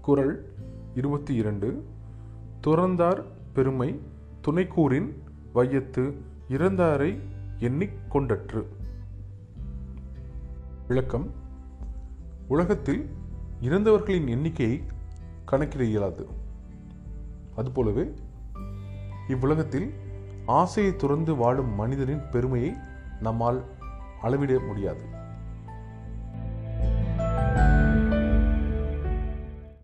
குரல் இருபத்தி இரண்டு. துறந்தார் பெருமை துணைக்கூறின் வையத்து இறந்தாரை எண்ணிக் கொண்டற்று. விளக்கம். உலகத்தில் இறந்தவர்களின் எண்ணிக்கையை கணக்கிட இயலாது. அதுபோலவே இவ்வுலகத்தில் ஆசையை துறந்து வாழும் மனிதனின் பெருமையை நம்மால் அளவிட முடியாது.